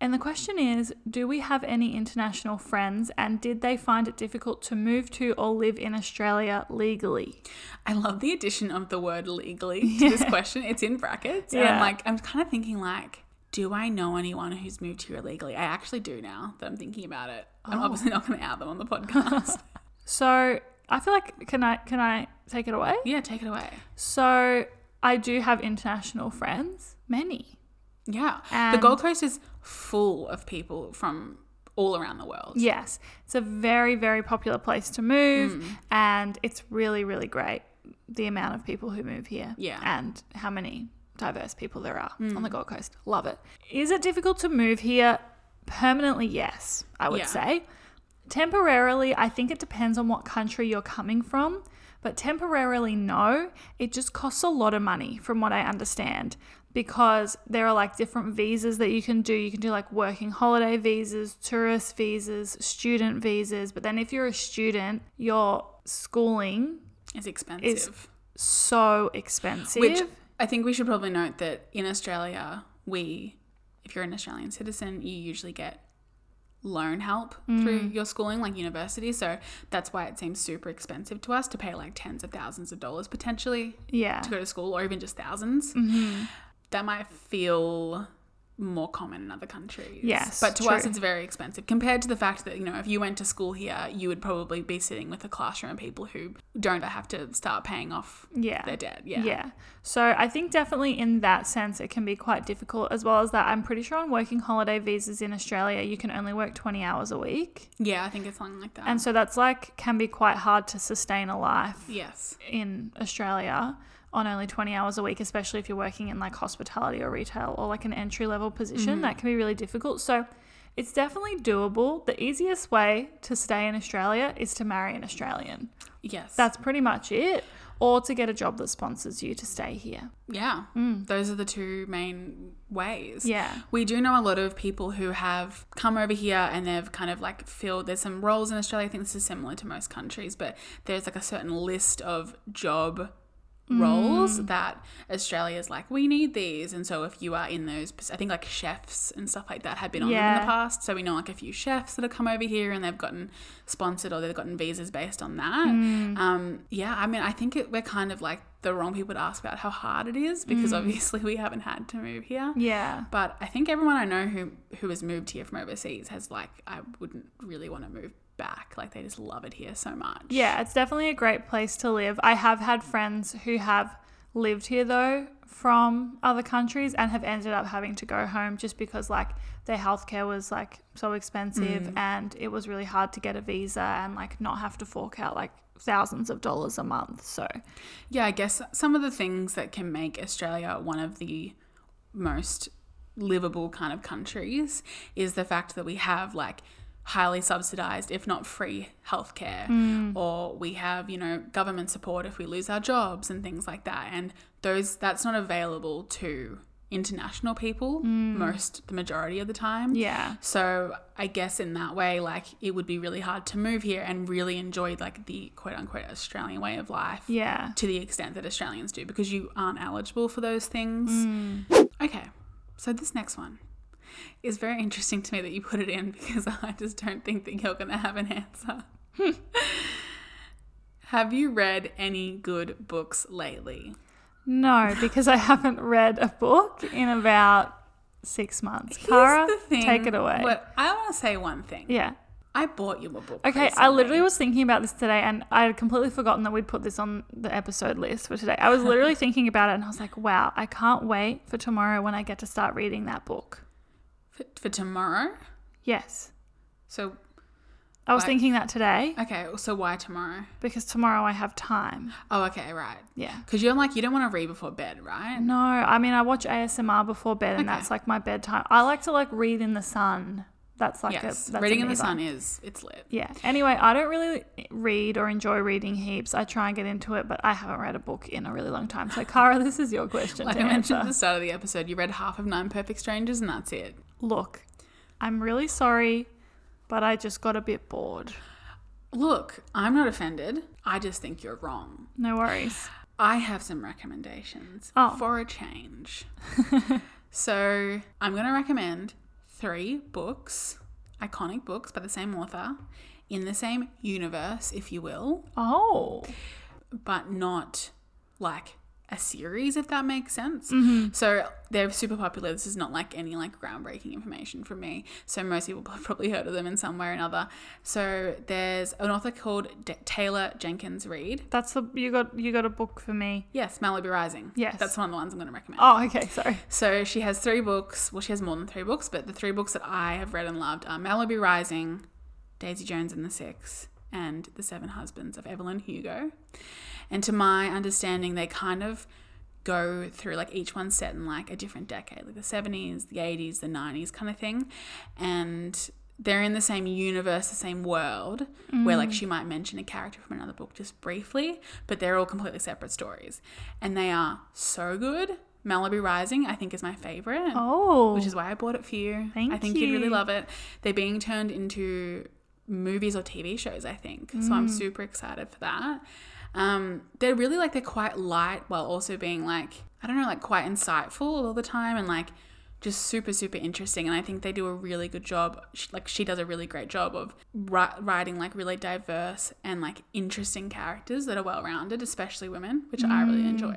And the question is Do we have any international friends and did they find it difficult to move to or live in Australia legally? I love the addition of the word legally to this [LAUGHS] question. It's in brackets. And Yeah. I'm like, I'm kind of thinking like, do I know anyone who's moved here illegally? I actually do now that I'm thinking about it. I'm Oh. obviously not going to out them on the podcast. [LAUGHS] So I feel like can I can I take it away? yeah, take it away. So I do have international friends, many. Yeah. the Gold Coast is full of people from all around the world. Yes, it's a very, very popular place to move, Mm. and it's really, really great the amount of people who move here. Yeah. And how many diverse people there are Mm. on the Gold Coast. Love it. Is it difficult to move here? Permanently, yes, I would Yeah. say. Temporarily, I think it depends on what country you're coming from. But temporarily, no. It just costs a lot of money, from what I understand, because there are like different visas that you can do. You can do like working holiday visas, tourist visas, student visas. But then if you're a student, your schooling is expensive. so expensive. Which I think we should probably note that in Australia, we, if you're an Australian citizen, you usually get loan help through Mm. your schooling, like university. So that's why it seems super expensive to us to pay like tens of thousands of dollars potentially yeah. to go to school, or even just 1000s Mm-hmm. That might feel more common in other countries. Yes, But to us, it's very expensive compared to the fact that, you know, if you went to school here, you would probably be sitting with a classroom of people who don't have to start paying off Yeah. their debt. Yeah. Yeah. So I think definitely in that sense it can be quite difficult as well as that I'm pretty sure on working holiday visas in Australia you can only work 20 hours a week. Yeah, I think it's something like that. And so that's like can be quite hard to sustain a life yes. in Australia on only 20 hours a week especially if you're working in like hospitality or retail or like an entry level position mm-hmm. that can be really difficult. So it's definitely doable. The easiest way to stay in Australia is to marry an Australian. Yes. That's pretty much it. Or to get a job that sponsors you to stay here. yeah. Mm. Those are the two main ways. Yeah. We do know a lot of people who have come over here and they've kind of like filled there's some roles in Australia. I think this is similar to most countries, but there's like a certain list of job roles Mm. that is like, we need these. And so if you are in those, I think like chefs and stuff like that have been on them in the past. So we know like a few chefs that have come over here and they've gotten sponsored or they've gotten visas based on that. Mm. Um, yeah, I mean, I think it, we're kind of like the wrong people to ask about how hard it is because Mm. obviously we haven't had to move here. Yeah. But I think everyone I know who who has moved here from overseas has like I wouldn't really want to move back. Like they just love it here so much. Yeah, it's definitely a great place to live. I have had friends who have lived here though from other countries and have ended up having to go home just because like their healthcare was like so expensive Mm. and it was really hard to get a visa and like not have to fork out like thousands of dollars a month. So, Yeah, I guess some of the things that can make Australia one of the most livable kind of countries is the fact that we have like highly subsidized, if not free, healthcare, or we have you know government support if we lose our jobs and things like that. And those that's not available to international people most the majority of the time. yeah. So I guess in that way, like it would be really hard to move here and really enjoy like the quote unquote Australian way of life Yeah. to the extent that Australians do because you aren't eligible for those things. Mm. Okay, so this next one is very interesting to me that you put it in [LAUGHS] because I just don't think that you're going to have an answer. [LAUGHS] have you read any good books lately? No, because I haven't read a book in about 6 months. Here's the take it away. What, I want to say one thing. Yeah. I bought you a book. Okay, I literally was thinking about this today and I had completely forgotten that we'd put this on the episode list for today. I was literally [LAUGHS] thinking about it and I was like, wow, I can't wait for tomorrow when I get to start reading that book. For, for tomorrow. Yes. So I was Why- thinking that today okay, so why tomorrow? because tomorrow I have time. Oh, okay, right. Yeah. Because you're like you don't want to read before bed, right? No, I mean I watch ASMR before bed and Okay. that's like my bedtime. I like to like read in the sun. That's like yes, a that's reading in the sun is it's lit. Yeah. Anyway, I don't really read or enjoy reading heaps. I try and get into it, but I haven't read a book in a really long time. So, Kara, [LAUGHS] this is your question Like I mentioned at the start of the episode, you read half of Nine Perfect Strangers, and that's it. Look, I'm really sorry, but I just got a bit bored. Look, I'm not offended. I just think you're wrong. No worries. I have some recommendations Oh. for a change. [LAUGHS] so I'm going to recommend three books, iconic books by the same author, in the same universe, if you will, Oh. but not like a series, if that makes sense. Mm-hmm. So they're super popular. This is not like any like groundbreaking information from me. So most people [LAUGHS] have probably heard of them in some way or another. So there's an author called D- Taylor Jenkins Reid. That's the you got you got a book for me. Yes, Malibu Rising. Yes. That's one of the ones I'm going to recommend. Oh, okay, sorry. So she has three books. Well, she has more than three books, but the three books that I have read and loved are Malibu Rising, Daisy Jones and the Six, and The Seven Husbands of Evelyn Hugo. And to my understanding, they kind of go through like each one set in like a different decade, like the 70s, the 80s, the 90s kind of thing. And they're in the same universe, the same world, where like she might mention a character from another book just briefly, but they're all completely separate stories. And they are so good. Malibu Rising, I think, is my favorite Oh. which is why I bought it for you. Thank I think you. would really love it. They're being turned into movies or TV shows, I think. So I'm Mm. super excited for that. Um, they're really like they're quite light while also being like I don't know, like quite insightful all the time and like just super super interesting. And I think they do a really good job. She, like she does a really great job of writing like really diverse and like interesting characters that are well rounded, especially women, which I Mm. really enjoy.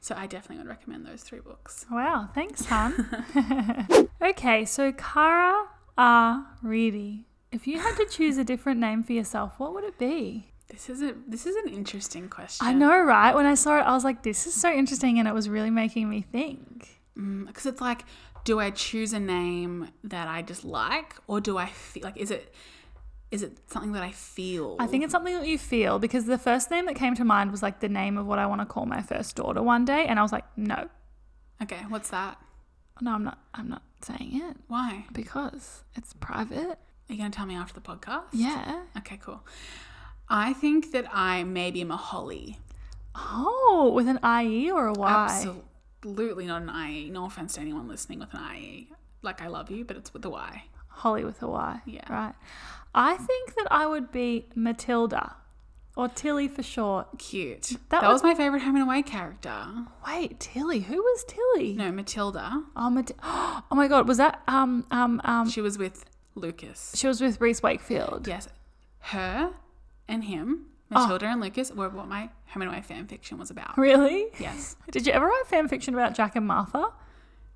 So I definitely would recommend those three books. Wow, thanks, hon. [LAUGHS] [LAUGHS] okay, so Kara R. Reedy. If you had to choose a different name for yourself, what would it be? This is a this is an interesting question. I know, right? When I saw it, I was like, this is so interesting, and it was really making me think. Mm, because it's like, do I choose a name that I just like, or do I feel like is it is it something that I feel? I think it's something that you feel because the first name that came to mind was like the name of what I want to call my first daughter one day, and I was like, no, okay. What's that? no, I'm not. I'm not saying it Why? because it's private. Are you gonna tell me after the podcast? Yeah. Okay, cool. I think that I maybe am a Holly. Oh, with an IE or a Y? Absolutely not an IE. No offense to anyone listening with an IE. Like I love you, but it's with the Y. Holly with a Y. Yeah. Right. I think that I would be Matilda or Tilly for short. Cute. That That, was- was my favorite Home and Away character. Wait, Tilly. Who was Tilly? No, Matilda. Oh, Mat- [GASPS] oh my God. Was that um um um? She was with Lucas. She was with Reese Wakefield. Yes, her and him, Oh. Matilda and Lucas, were what my Home and Away fan fiction was about. Really? Yes. [LAUGHS] Did you ever write fan fiction about Jack and Martha?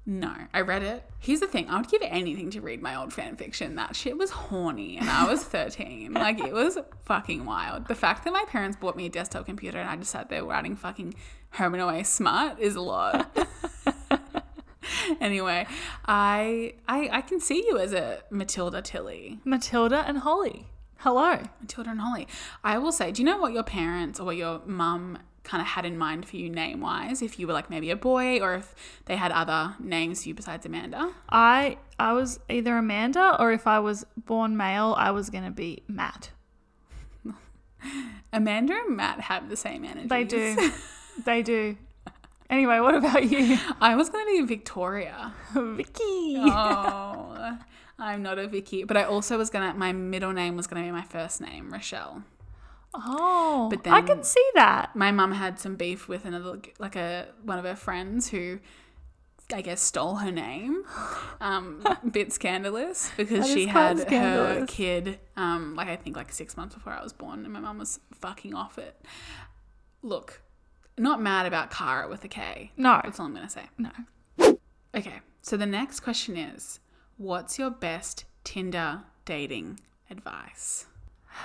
No, I read it. Here's the thing: I would give anything to read my old fan fiction. That shit was horny, and I was [LAUGHS] 13. like it was fucking wild. The fact that my parents bought me a desktop computer and I just sat there writing fucking Home and Away smart is a lot. [LAUGHS] anyway, I, I I can see you as a Matilda Tilly. Matilda and Holly. Hello. Matilda and Holly. I will say, do you know what your parents or what your mum kind of had in mind for you name wise? If you were like maybe a boy or if they had other names for you besides Amanda? I I was either Amanda or if I was born male, I was gonna be Matt. [LAUGHS] Amanda and Matt have the same energy. They do. [LAUGHS] they do. Anyway, what about you? I was going to be Victoria. [LAUGHS] Vicky. Oh, I'm not a Vicky. But I also was to, my middle name was to be my first name, Rochelle. Oh, But then I can see that. My mum had some beef with another, like a, one of her friends who, I guess, stole her name. [GASPS] Um, bit scandalous because she had her kid, um, like I think like six months before I was born, and my mum was fucking off it. Look, not mad about Kara with a K. No, That's all I'm gonna say. no. Okay, so the next question is What's your best Tinder dating advice? [SIGHS]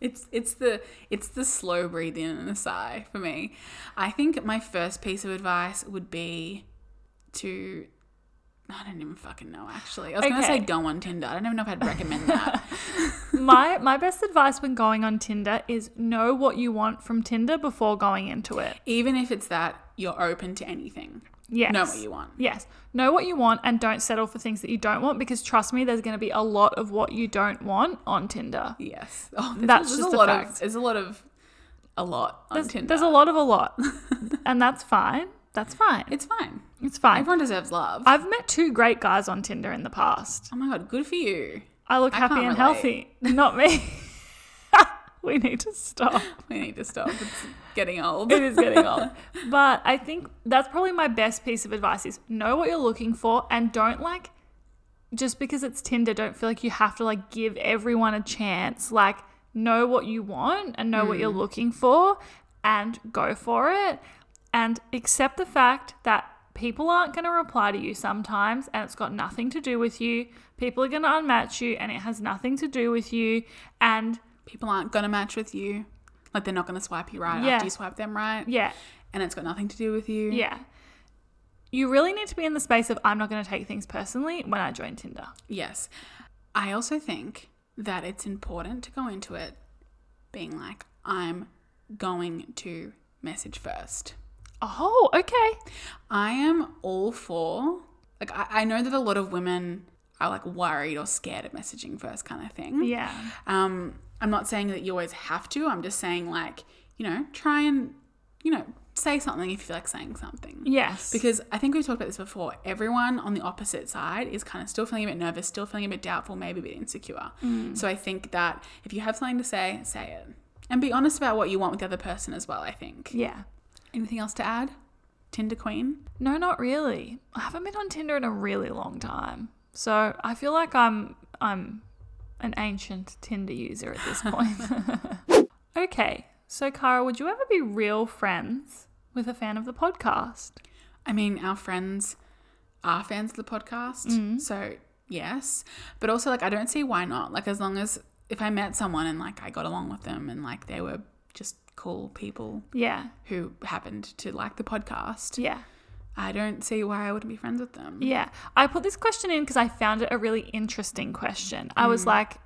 it's it's the it's the slow breathe in and a sigh for me. I think my first piece of advice would be to I don't even fucking know actually. I was gonna say go on Tinder. I don't even know if I'd recommend that. [LAUGHS] my my best advice when going on Tinder is know what you want from Tinder before going into it. even if it's that you're open to anything. Yes. Know what you want. Yes. Know what you want and don't settle for things that you don't want because trust me, there's going to be a lot of what you don't want on Tinder. Yes. [LAUGHS] Oh, That's just a lot fact. of there's a lot of a lot on There's, Tinder. there's a lot of a lot. [LAUGHS] and that's fine. That's fine. It's fine. It's fine. Everyone deserves love. I've met two great guys on Tinder in the past. oh my god, good for you. I look I happy and relate. healthy. Not me. [LAUGHS] [LAUGHS] we need to stop. [LAUGHS] We need to stop. It's getting old. It is getting old. [LAUGHS] But I think that's probably my best piece of advice is know what you're looking for and don't like just because it's Tinder, don't feel like you have to like give everyone a chance. Like know what you want and know what you're hmm. looking for and go for it and accept the fact that people aren't going to reply to you sometimes and it's got nothing to do with you. People are going to unmatch you and it has nothing to do with you and People aren't gonna match with you. Like they're not gonna swipe you right Yeah. after you swipe them right. yeah, And it's got nothing to do with you. Yeah. You really need to be in the space of I'm not going to take things personally when I join Tinder. Yes. I also think that it's important to go into it being like, I'm going to message first. Oh, okay. I am all for, like, I, I know that a lot of women are like worried or scared of messaging first kind of thing. Yeah. Um, I'm not saying that you always have to. I'm just saying, like, you know, try and, you know, say something if you feel like saying something. Yes. Because I think we've talked about this before. Everyone on the opposite side is kind of still feeling a bit nervous, still feeling a bit doubtful, maybe a bit insecure. Mm. So I think that if you have something to say, say it. And be honest about what you want with the other person as well, I think. yeah. Anything else to add? Tinder Queen? No, not really. I haven't been on Tinder in a really long time. So I feel like I'm I'm an ancient Tinder user at this point. [LAUGHS] okay. So Kara, would you ever be real friends with a fan of the podcast? I mean, our friends are fans of the podcast. Mm. So, yes. But also, like, I don't see why not. Like, as long as if I met someone and, like, I got along with them and, like, they were just cool people Yeah. who happened to like the podcast, Yeah. I don't see why I wouldn't be friends with them. Yeah. I put this question in because I found it a really interesting question. I was mm. like,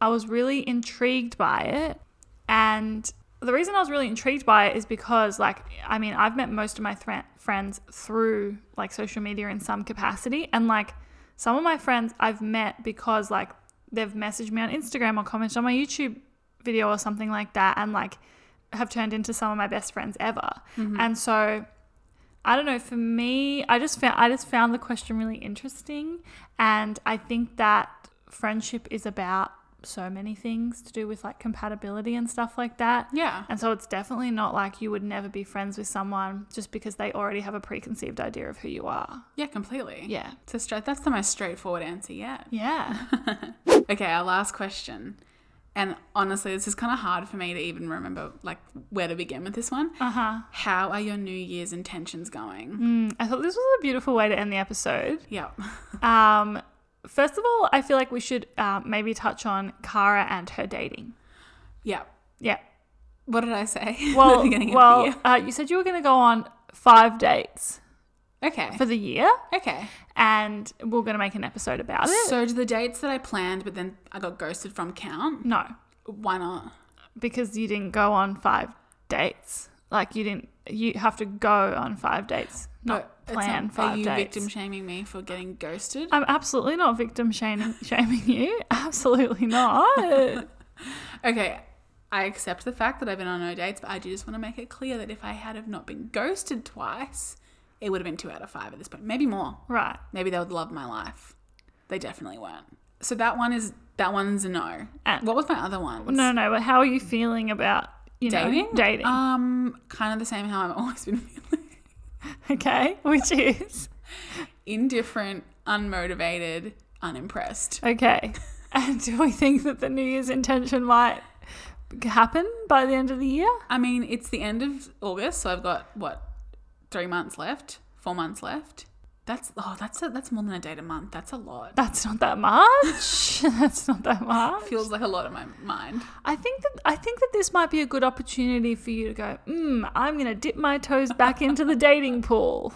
I was really intrigued by it. And the reason I was really intrigued by it is because, like, I mean, I've met most of my thre- friends through like social media in some capacity. And like, some of my friends I've met because, like, they've messaged me on Instagram or commented on my YouTube video or something like that. And like, have turned into some of my best friends ever. Mm-hmm. And so, I don't know. For me, I just found I just found the question really interesting, and I think that friendship is about so many things to do with like compatibility and stuff like that. Yeah. And so it's definitely not like you would never be friends with someone just because they already have a preconceived idea of who you are. Yeah, completely. Yeah. So straight, that's the most straightforward answer yet. Yeah. [LAUGHS] Okay, our last question. And honestly, this is kind of hard for me to even remember like where to begin with this one. Uh huh. How are your New Year's intentions going? Mm, I thought this was a beautiful way to end the episode. Yeah. [LAUGHS] Um, first of all, I feel like we should uh, maybe touch on Kara and her dating. Yeah. Yeah. What did I say? [LAUGHS] Well, beginning of the well, uh, you said you were going to go on five dates Okay. for the year, Okay. and we're going to make an episode about it. So do the dates that I planned, but then I got ghosted from count? no, Why not? because you didn't go on five dates. Like you didn't. You have to go on five dates, not it's plan not- five Are you dates. victim shaming me for getting ghosted? I'm absolutely not victim shaming, [LAUGHS] shaming you. Absolutely not. [LAUGHS] Okay, I accept the fact that I've been on no dates, but I do just want to make it clear that if I had have not been ghosted twice, it would have been two out of five at this point. Maybe more. right. Maybe they would love my life. They definitely weren't. So that one is that one's a no. And- what was my other one? No, no. But how are you feeling about you know dating. dating? Um, kind of the same how I've always been feeling. [LAUGHS] okay, which is Indifferent, unmotivated, unimpressed. okay. [LAUGHS] And do we think that the New Year's intention might happen by the end of the year? I mean, it's the end of August, so I've got what three months left, four months left. That's oh, that's a, that's more than a date a month. That's a lot. That's not that much. [LAUGHS] That's not that much. Feels like a lot in my mind. I think that I think that this might be a good opportunity for you to go. Hmm, I'm gonna dip my toes back into the dating pool.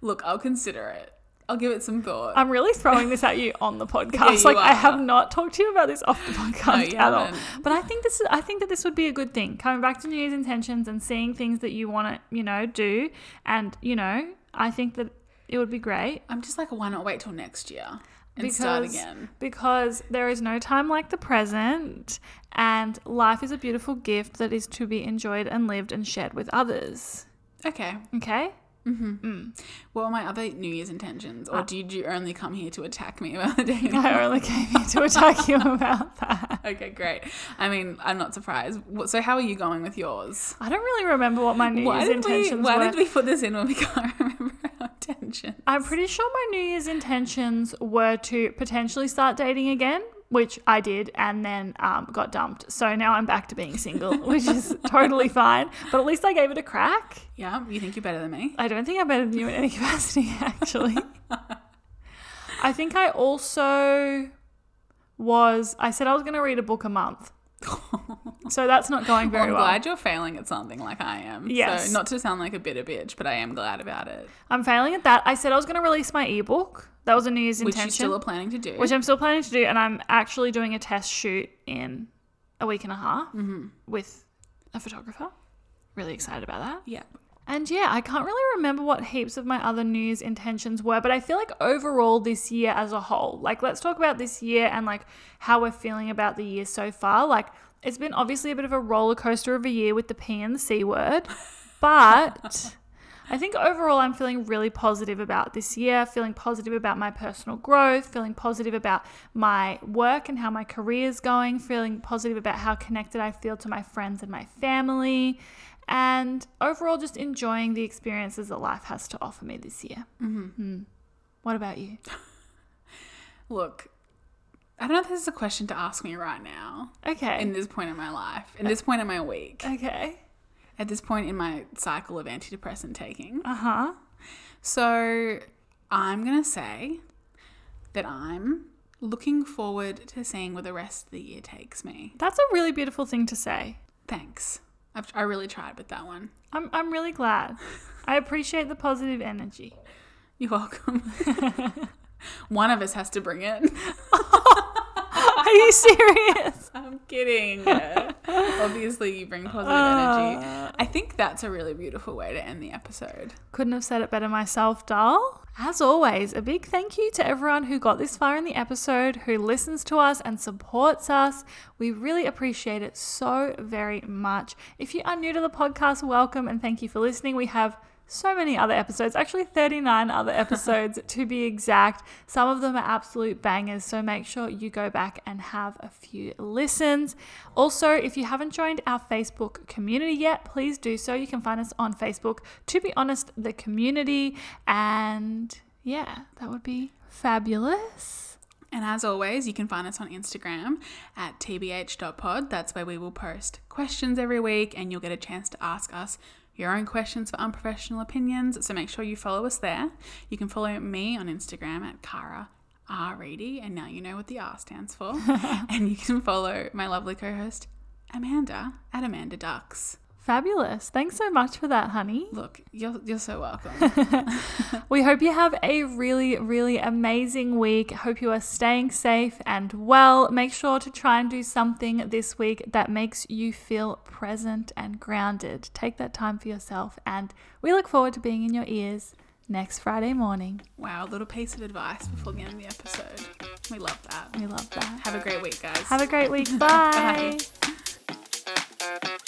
Look, I'll consider it. I'll give it some thought. I'm really throwing this at you on the [LAUGHS] podcast. you like I have not talked to you about this off the podcast you at all. haven't. But I think this is I think that this would be a good thing. Coming back to New Year's intentions and seeing things that you want to, you know, do and, you know, I think that it would be great I'm just like, why not wait till next year and start Because- again? because there is no time like the present, and life is a beautiful gift that is to be enjoyed and lived and shared with others. Okay. Okay? Mm-hmm. Mm. What were my other New Year's intentions? Or ah. did you only come here to attack me about the dating? [LAUGHS] I only came here to attack you about that. [LAUGHS] okay, great. I mean, I'm not surprised. So, how are you going with yours? I don't really remember what my New Why Year's did, we, intentions why were. Why did we put this in when we [LAUGHS] can't remember our intentions? I'm pretty sure my New Year's intentions were to potentially start dating again, which I did, and then um, got dumped. So now I'm back to being single, [LAUGHS] which is totally fine. But at least I gave it a crack. Yeah, you think you're better than me? I don't think I'm better than you in any [LAUGHS] capacity, actually. [LAUGHS] I think I also was, I said I was going to read a book a month. So that's not going very Well, I'm well. glad you're failing at something like I am. Yes. So, not to sound like a bitter bitch, but I am glad about it. I'm failing at that. I said I was going to release my ebook. That was a New Year's Which you intention. still are planning to do. which I'm still planning to do, and I'm actually doing a test shoot in a week and a half Mm-hmm. with a photographer. Really excited about that. yeah. And yeah, I can't really remember what heaps of my other New Year's intentions were, but I feel like overall this year as a whole, like let's talk about this year and like how we're feeling about the year so far. Like it's been obviously a bit of a roller coaster of a year with the P and the C word, but I think overall I'm feeling really positive about this year, feeling positive about my personal growth, feeling positive about my work and how my career is going, feeling positive about how connected I feel to my friends and my family, and overall just enjoying the experiences that life has to offer me this year. Mm-hmm. What about you? [LAUGHS] Look, I don't know if this is a question to ask me right now, Okay. in this point in my life, in this point in my week, okay. at this point in my cycle of antidepressant taking. Uh huh. So I'm going to say that I'm looking forward to seeing where the rest of the year takes me. That's a really beautiful thing to say. Thanks. I've, I really tried with that one. I'm, I'm really glad. I appreciate the positive energy. You're welcome. [LAUGHS] one of us has to bring it. [LAUGHS] Are you serious? [LAUGHS] I'm kidding. Obviously, you bring positive ah. energy. I think that's a really beautiful way to end the episode. Couldn't have said it better myself, doll. As always, a big thank you to everyone who got this far in the episode, who listens to us and supports us. We really appreciate it so very much. If you are new to the podcast, welcome and thank you for listening. We have so many other episodes, actually 39 other [LAUGHS] episodes to be exact. Some of them are absolute bangers, so make sure you go back and have a few listens. Also, if you haven't joined our Facebook community yet, please do so. You can find us on Facebook, to be honest, the community. And yeah, that would be fabulous. And as always, you can find us on Instagram at tbh.pod. That's where we will post questions every week and you'll get a chance to ask us your own questions for unprofessional opinions. So make sure you follow us there. You can follow me on Instagram at Kara R Reedy, and now you know what the R stands for. [LAUGHS] and you can follow my lovely co-host Amanda at Amanda Ducks. Fabulous. Thanks so much for that, honey. Look, you're you're so welcome. [LAUGHS] We hope you have a really, really amazing week. Hope you are staying safe and well. Make sure to try and do something this week that makes you feel present and grounded. Take that time for yourself, and we look forward to being in your ears next Friday morning. wow, a little piece of advice before the end of the episode. We love that. We love that. Have a great week, guys. Have a great week. [LAUGHS] Bye. Bye.